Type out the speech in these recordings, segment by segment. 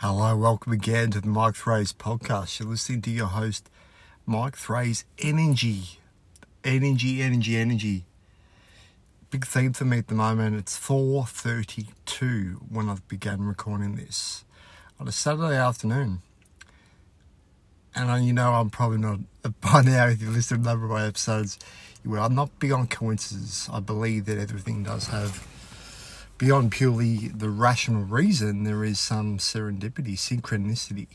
Hello, welcome again to the Mike Frase podcast. You're listening to your host, Mike Frase. Energy, energy, energy, energy. Big theme for me at the moment. It's 4:32 when I've begun recording this on a Saturday afternoon. And I, you know, I'm probably not by now. If you listen to a number of my episodes, you will. I'm not big on coincidences. I believe that everything does have beyond purely the rational reason, there is some serendipity, synchronicity,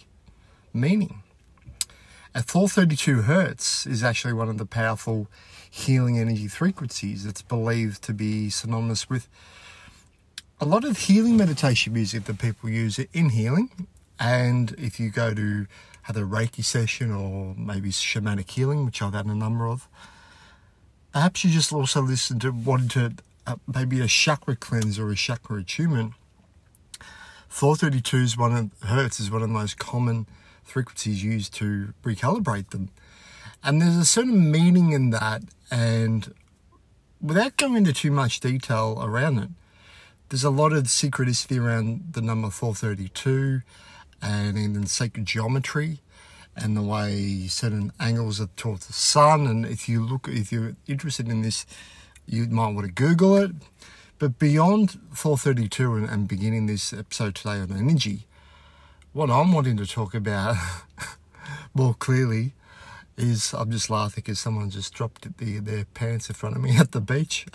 meaning. At 432 hertz is actually one of the powerful healing energy frequencies that's believed to be synonymous with a lot of healing meditation music that people use in healing. And if you go to have a Reiki session or maybe shamanic healing, which I've had a number of, perhaps you just also listen to wanting to uh, maybe a chakra cleanse or a chakra attunement, 432 is one of hertz is one of the most common frequencies used to recalibrate them. And there's a certain meaning in that, and without going into too much detail around it, there's a lot of synchronicity around the number 432 and in sacred geometry and the way certain angles are towards the sun. And if you look, if you're interested in this, you might want to Google it. But beyond 432 and, and beginning this episode today on energy, what I'm wanting to talk about more clearly is I'm just laughing because someone just dropped the, their pants in front of me at the beach.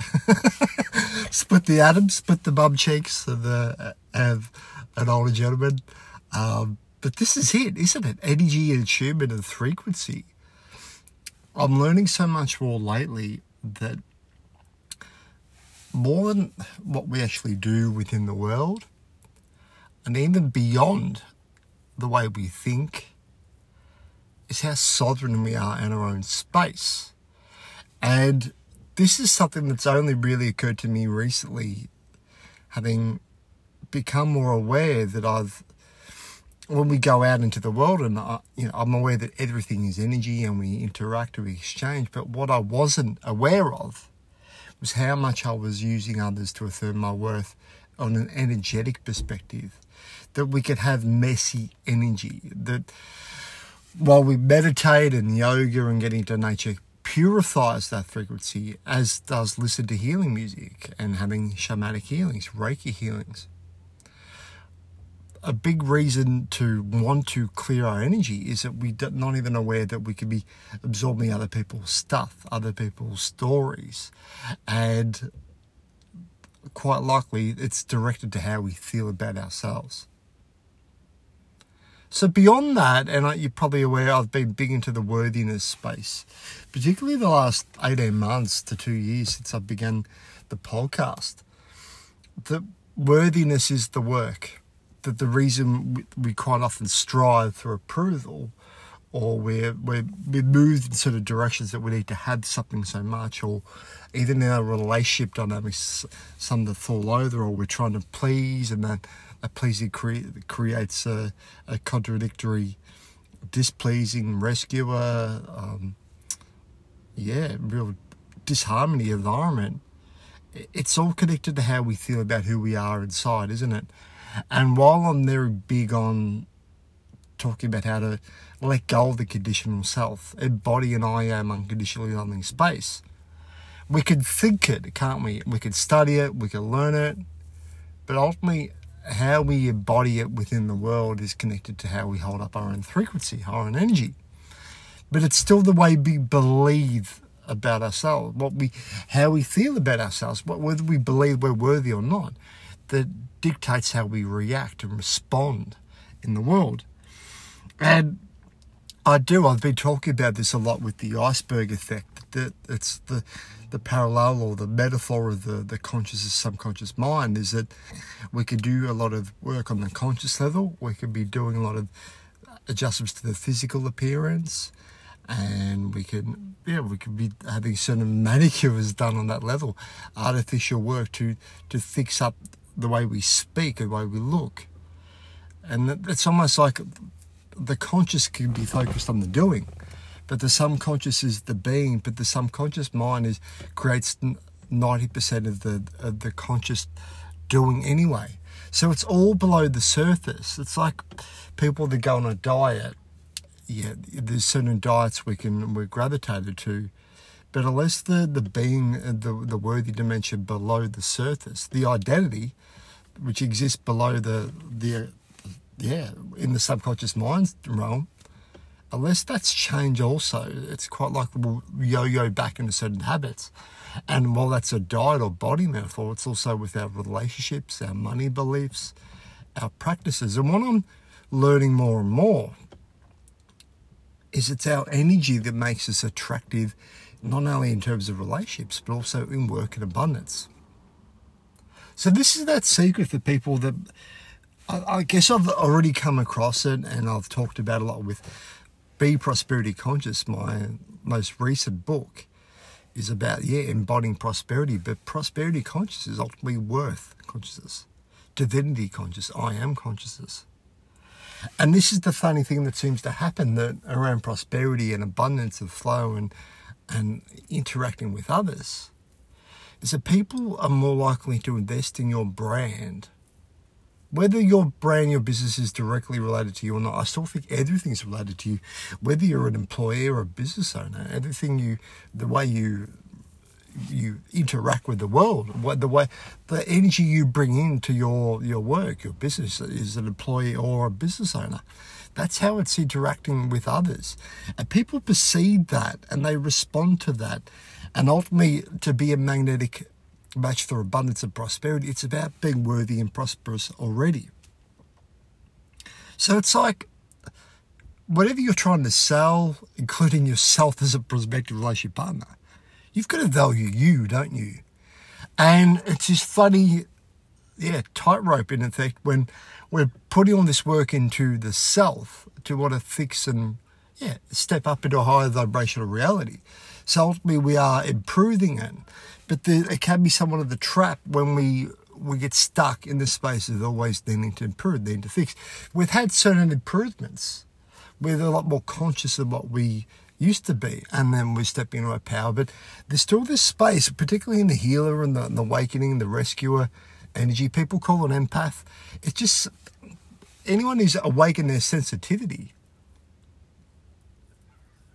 split the atoms, split the bum cheeks of, the, of an older gentleman. Um, but this is it, isn't it? Energy and attunement and frequency. I'm learning so much more lately that more than what we actually do within the world, and even beyond the way we think, is how sovereign we are in our own space. And this is something that's only really occurred to me recently, having become more aware that I've, when we go out into the world, and I, you know, I'm aware that everything is energy and we interact and we exchange, but what I wasn't aware of was how much I was using others to affirm my worth on an energetic perspective. That we could have messy energy. That while we meditate and yoga and getting to nature purifies that frequency, as does listen to healing music and having shamanic healings, Reiki healings a big reason to want to clear our energy is that we're not even aware that we could be absorbing other people's stuff, other people's stories. And quite likely it's directed to how we feel about ourselves. So beyond that, and you're probably aware, I've been big into the worthiness space, particularly the last 18 months to two years since I began the podcast. The worthiness is the work that the reason we quite often strive for approval or we're, we're, we're moved in sort of directions that we need to have something so much or even in our relationship dynamics some that fall over or we're trying to please and that, that pleasing cre- creates a, a contradictory displeasing rescuer um, yeah real disharmony environment. It's all connected to how we feel about who we are inside isn't it and while I'm very big on talking about how to let go of the conditional self, body and I am unconditionally loving space, we could think it, can't we? We could study it, we could learn it, but ultimately, how we embody it within the world is connected to how we hold up our own frequency, our own energy. But it's still the way we believe about ourselves, what we, how we feel about ourselves, whether we believe we're worthy or not, that dictates how we react and respond in the world. And I do, I've been talking about this a lot with the iceberg effect, that it's the, the parallel or the metaphor of the, the conscious and subconscious mind is that we can do a lot of work on the conscious level, we can be doing a lot of adjustments to the physical appearance, and we can yeah we could be having certain manicures done on that level artificial work to to fix up the way we speak, the way we look. And it's almost like the conscious can be focused on the doing, but the subconscious is the being, but the subconscious mind is creates 90% of the, of the conscious doing anyway. So it's all below the surface. It's like people that go on a diet. Yeah, there's certain diets we can we're gravitated to, but unless the the being uh, the the worthy dimension below the surface, the identity, which exists below the the yeah in the subconscious mind realm, unless that's changed also, it's quite like we'll yo-yo back into certain habits. And while that's a diet or body metaphor, it's also with our relationships, our money beliefs, our practices. And what I'm learning more and more is it's our energy that makes us attractive, not only in terms of relationships, but also in work and abundance. So this is that secret for people that I, I guess I've already come across it and I've talked about a lot with Be Prosperity Conscious, my most recent book is about, yeah, embodying prosperity, but prosperity conscious is ultimately worth consciousness, divinity conscious, I am consciousness. And this is the funny thing that seems to happen that around prosperity and abundance of flow and and interacting with others is that people are more likely to invest in your brand. Whether your brand, your business is directly related to you or not, I still think everything is related to you. Whether you're an employee or a business owner, everything you, the way you you interact with the world, the way the energy you bring into your your work, your business is an employee or a business owner. That's how it's interacting with others, and people perceive that and they respond to that, and ultimately to be a magnetic match for abundance and prosperity, it's about being worthy and prosperous already. So it's like whatever you're trying to sell, including yourself as a prospective relationship partner You've got to value you, don't you? And it's just funny, yeah, tightrope in effect when we're putting all this work into the self to want to fix and, yeah, step up into a higher vibrational reality. So ultimately we are improving it. But there, it can be somewhat of the trap when we we get stuck in the space of always needing to improve, needing to fix. We've had certain improvements. We're a lot more conscious of what we used to be, and then we step into our power. But there's still this space, particularly in the healer and the, the awakening, the rescuer energy. People call it empath. It's just anyone who's awakened their sensitivity,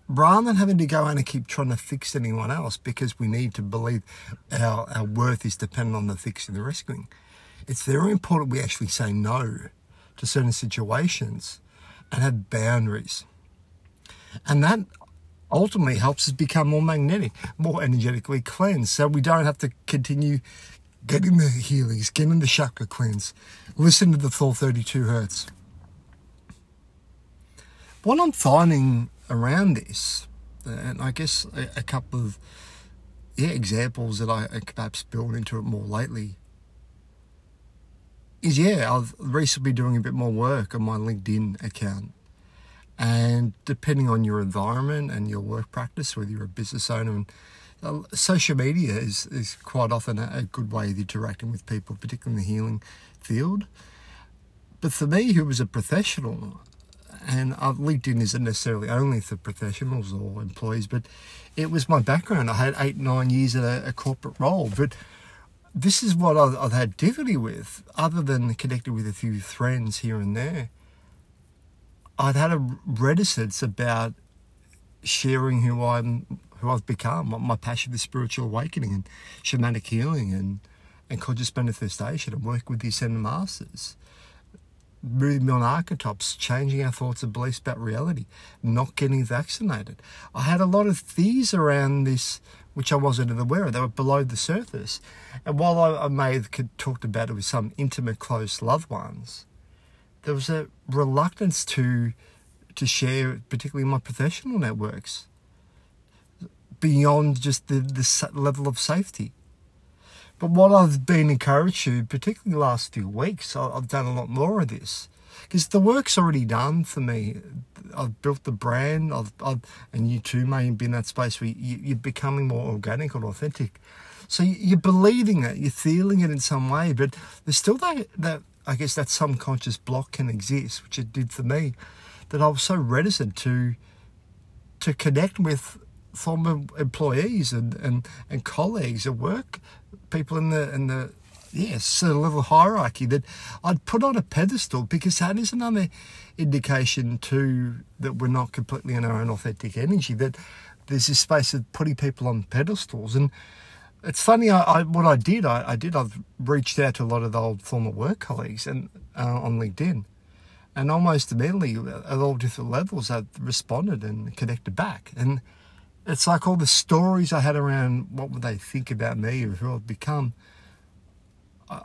rather than having to go and keep trying to fix anyone else because we need to believe our, our worth is dependent on the fixing, the rescuing. It's very important we actually say no to certain situations and have boundaries. And that ultimately helps us become more magnetic, more energetically cleansed. So we don't have to continue getting the healings, getting the chakra cleanse, listen to the full 32 hertz. What I'm finding around this, and I guess a, a couple of yeah, examples that I, I perhaps built into it more lately, is yeah, I've recently been doing a bit more work on my LinkedIn account and depending on your environment and your work practice, whether you're a business owner, and Um, social media is, is quite often a, good way of interacting with people, particularly in the healing field. But for me, who was a professional, and LinkedIn isn't necessarily only for professionals or employees, but it was my background. I had eight, nine years at a, a corporate role, but this is what I've, I've had difficulty with, other than connecting with a few friends here and there I'd had a reticence about sharing who I'm, who I've become, my passion for spiritual awakening and shamanic healing and, and conscious manifestation and work with the ascended masters. Moving on archetypes, changing our thoughts and beliefs about reality, not getting vaccinated. I had a lot of fears around this, which I wasn't aware of. They were below the surface. And while I, I may have talked about it with some intimate, close loved ones, there was a reluctance to to share, particularly in my professional networks, beyond just the, the level of safety. But what I've been encouraged to, particularly the last few weeks, I've done a lot more of this because the work's already done for me. I've built the brand, I've, I've and you too may be in that space where you, are becoming more organic and authentic. So you're believing it, you're feeling it in some way, but there's still that that I guess that subconscious block can exist, which it did for me, that I was so reticent to to connect with former employees and, and, and colleagues at work, people in the in the yes, a level hierarchy that I'd put on a pedestal because that is another indication too that we're not completely in our own authentic energy. That there's this space of putting people on pedestals, and it's funny. I, I what I did, I, I, did. I've reached out to a lot of the old former work colleagues and uh, on LinkedIn, and almost immediately at all different levels, i've responded and connected back, and it's like all the stories I had around what would they think about me or who I've become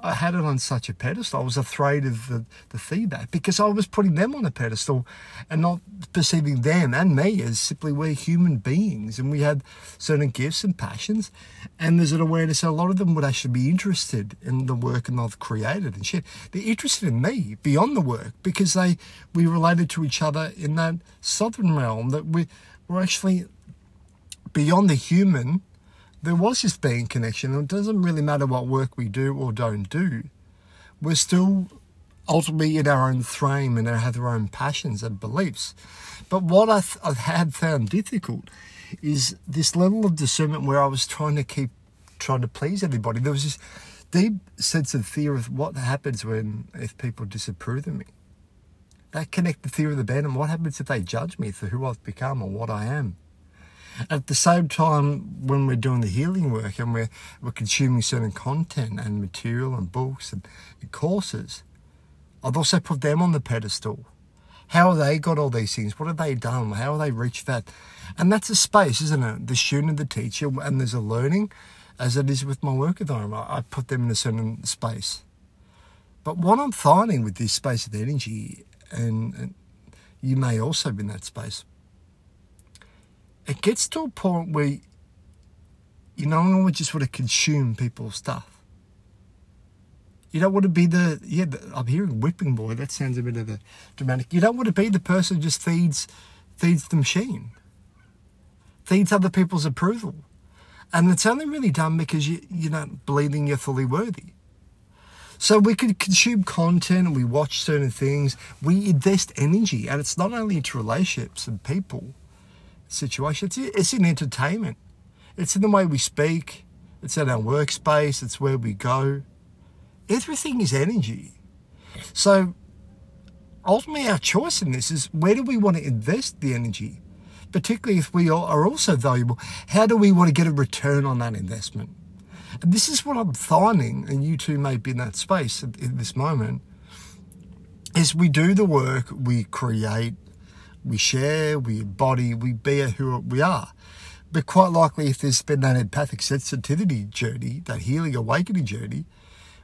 I had it on such a pedestal. I was afraid of the, the feedback because I was putting them on a pedestal and not perceiving them and me as simply we're human beings and we had certain gifts and passions. And there's an awareness that a lot of them would actually be interested in the work and I've created and shit. They're interested in me beyond the work because they we related to each other in that southern realm that we were actually beyond the human there was this being connection. It doesn't really matter what work we do or don't do. We're still ultimately in our own frame and have our own passions and beliefs. But what I, th- I had found difficult is this level of discernment where I was trying to keep trying to please everybody. There was this deep sense of fear of what happens when if people disapprove of me. That connected fear of the band and what happens if they judge me for who I've become or what I am. At the same time, when we're doing the healing work and we're, we're consuming certain content and material and books and, and courses, I've also put them on the pedestal. How have they got all these things? What have they done? How have they reached that? And that's a space, isn't it? The student, the teacher, and there's a learning, as it is with my work them. I put them in a certain space. But what I'm finding with this space of energy, and, and you may also be in that space, it gets to a point where you no longer just want to consume people's stuff. You don't want to be the yeah. I'm hearing whipping boy. That sounds a bit of a dramatic. You don't want to be the person who just feeds feeds the machine, feeds other people's approval, and it's only really done because you you're not believing you're fully worthy. So we could consume content, and we watch certain things, we invest energy, and it's not only into relationships and people situation. It's, it's in entertainment. It's in the way we speak. It's in our workspace. It's where we go. Everything is energy. So ultimately, our choice in this is where do we want to invest the energy? Particularly if we are also valuable, how do we want to get a return on that investment? And this is what I'm finding, and you too may be in that space in this moment, is we do the work, we create, we share, we embody, we be who we are. But quite likely, if there's been that empathic sensitivity journey, that healing awakening journey,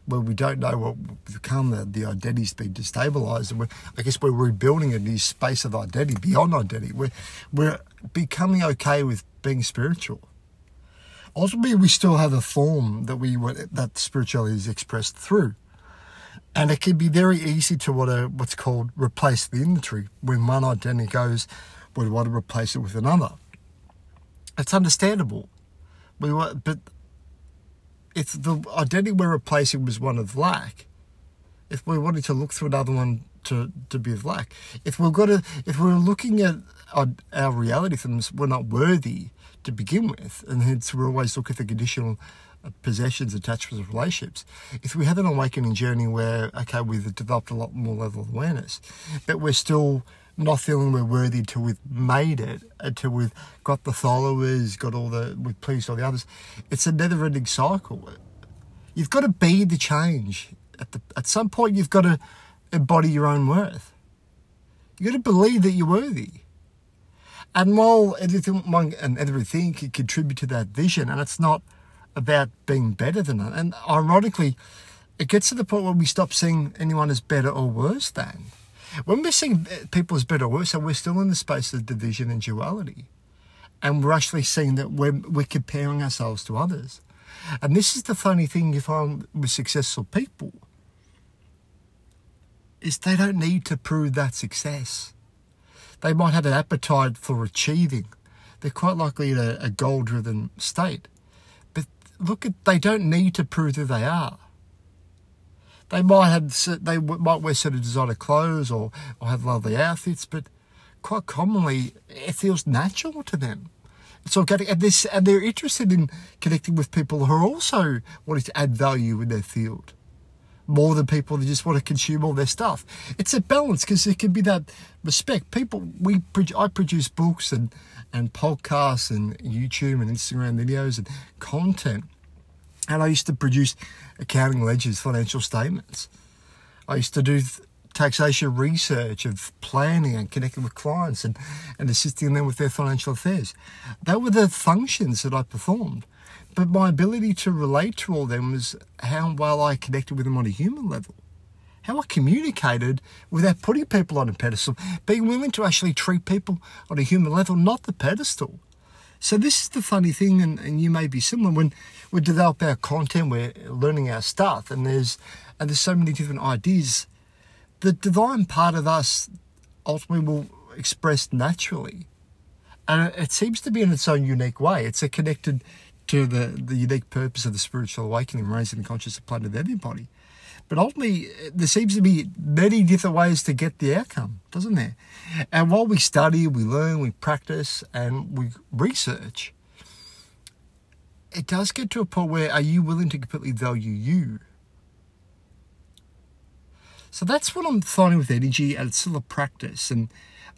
where we don't know what will become, the, the identity's been destabilized, and I guess we're rebuilding a new space of identity beyond identity. We're, we're becoming okay with being spiritual. Ultimately, we still have a form that we that spirituality is expressed through. And it can be very easy to what a, what's called replace the inventory when one identity goes, we want to replace it with another. It's understandable. We want, but if the identity we're replacing was one of lack, if we wanted to look through another one to, to be of lack, if we've got to, if we're looking at our, our reality films, we're not worthy to begin with, and hence we're always looking at the conditional possessions, attachments, relationships. If we have an awakening journey where, okay, we've developed a lot more level of awareness, but we're still not feeling we're worthy until we've made it, uh, until we've got the followers, got all the, we've pleased all the others. It's a never ending cycle. You've got to be the change. At, the, at some point, you've got to embody your own worth. You've got to believe that you're worthy. And while everything and everything can contribute to that vision, and it's not about being better than it. And ironically, it gets to the point where we stop seeing anyone as better or worse than. When we're seeing people as better or worse, we're still in the space of division and duality. And we're actually seeing that we're, we're comparing ourselves to others. And this is the funny thing you find with successful people is they don't need to prove that success. They might have an appetite for achieving. They're quite likely in a, a goal-driven state look at they don't need to prove who they are. They might have they might wear certain designer clothes or, or have lovely outfits, but quite commonly it feels natural to them. It's organic, and, this, and they're interested in connecting with people who are also wanting to add value in their field more than people that just want to consume all their stuff. It's a balance because there can be that respect. People, we I produce books and and podcasts and YouTube and Instagram videos and content, and I used to produce accounting ledgers, financial statements. I used to do taxation research of planning and connecting with clients and, and assisting them with their financial affairs. That were the functions that I performed. But my ability to relate to all them was how well I connected with them on a human level. How I communicated without putting people on a pedestal, being willing to actually treat people on a human level, not the pedestal. So this is the funny thing, and, and you may be similar when we develop our content, we're learning our stuff, and there's and there's so many different ideas. The divine part of us ultimately will express naturally. And it seems to be in its own unique way. It's connected to the, the unique purpose of the spiritual awakening, raising the conscious planet of everybody. But ultimately, uh, there seems to be many different ways to get the outcome, doesn't there? And while we study, we learn, we practice, and we research, it does get to a point where are you willing to completely value you? So that's what I'm finding with energy, and it's still a practice. And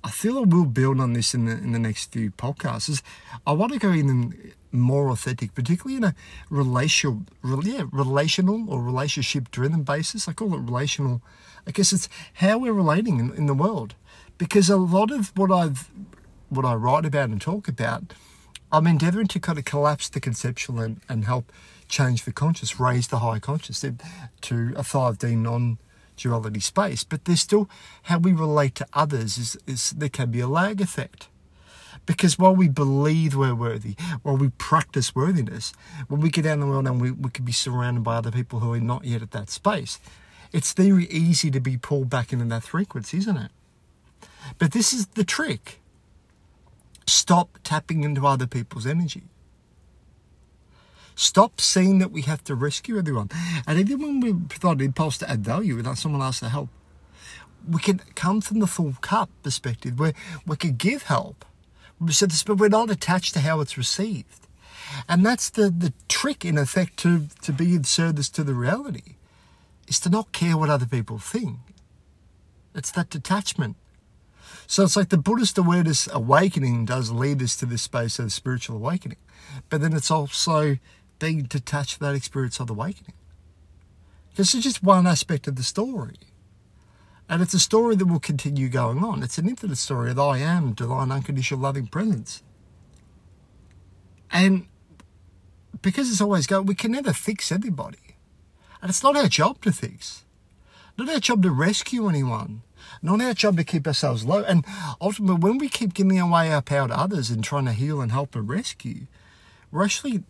I feel I will build on this in the in the next few podcasts. Is I want to go in more authentic, particularly in a relational, yeah, relational or relationship driven basis. I call it relational. I guess it's how we're relating in, in the world, because a lot of what I've what I write about and talk about, I'm endeavouring to kind of collapse the conceptual and, and help change the conscious, raise the higher conscious eh, to a 5D non duality space. But there's still how we relate to others is, is there can be a lag effect. Because while we believe we're worthy, while we practice worthiness, when we get out in the world and we, we can be surrounded by other people who are not yet at that space, it's very easy to be pulled back into that frequency, isn't it? But this is the trick. Stop tapping into other people's energy. Stop saying that we have to rescue everyone. And even when we provide an impulse to add value without someone else to help, we can come from the full cup perspective where we can give help this, but we're not attached to how it's received. And that's the, the trick, in effect, to, to be in service to the reality, is to not care what other people think. It's that detachment. So it's like the Buddhist awareness awakening does lead us to this space of spiritual awakening. But then it's also being detached from that experience of awakening. This is just one aspect of the story. And it's a story that will continue going on. It's an infinite story of I am divine unconditional loving presence. And because it's always going, we can never fix everybody. And it's not our job to fix. Not our job to rescue anyone. Not our job to keep ourselves low. And ultimately, when we keep giving away our power to others and trying to heal and help and rescue, we're actually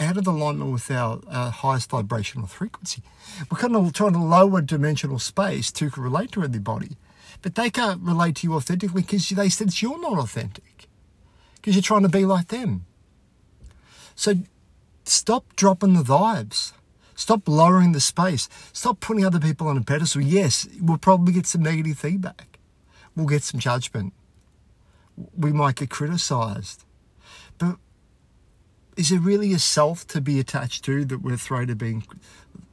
out of alignment with our, our highest vibrational frequency. We're kind of trying to lower dimensional space to relate to everybody, but they can't relate to you authentically because they sense you're not authentic because you're trying to be like them. So stop dropping the vibes. Stop lowering the space. Stop putting other people on a pedestal. Yes, we'll probably get some negative feedback. We'll get some judgment. We might get criticized. But is there really a self to be attached to that we're afraid of being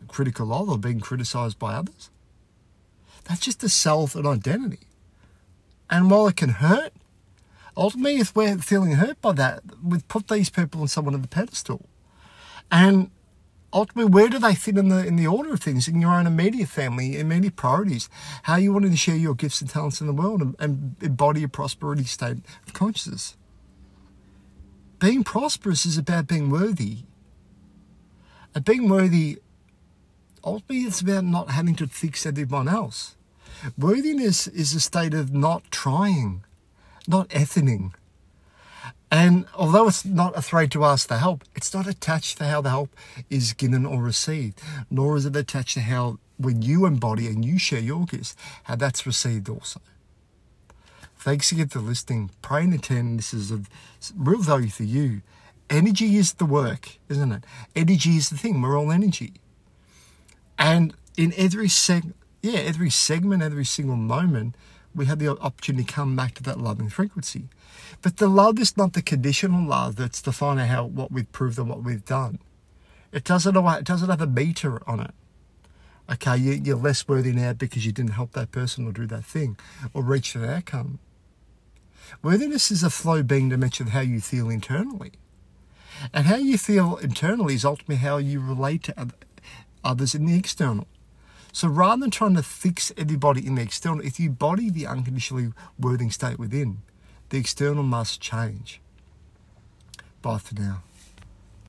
critical of or being criticized by others? That's just a self and identity. And while it can hurt, ultimately, if we're feeling hurt by that, we put these people on someone on the pedestal. And ultimately, where do they fit in the in the order of things in your own immediate family, immediate priorities? How you wanting to share your gifts and talents in the world and, and embody a prosperity state of consciousness? Being prosperous is about being worthy. And being worthy, ultimately, it's about not having to fix everyone else. Worthiness is a state of not trying, not effing. And although it's not afraid to ask for help, it's not attached to how the help is given or received, nor is it attached to how, when you embody and you share your gifts, how that's received also. Thanks again for listening. Pray and attend. This is of real value for you. Energy is the work, isn't it? Energy is the thing. We're all energy. And in every seg, yeah, every segment, every single moment, we have the opportunity to come back to that loving frequency. But the love is not the conditional love that's defining how what we've proved and what we've done. It doesn't it doesn't have a meter on it. Okay, you, you're less worthy now because you didn't help that person or do that thing or reach that outcome. Worthiness is a flow being dimension of how you feel internally. And how you feel internally is ultimately how you relate to others in the external. So rather than trying to fix everybody in the external, if you body the unconditionally worthy state within, the external must change. Bye for now.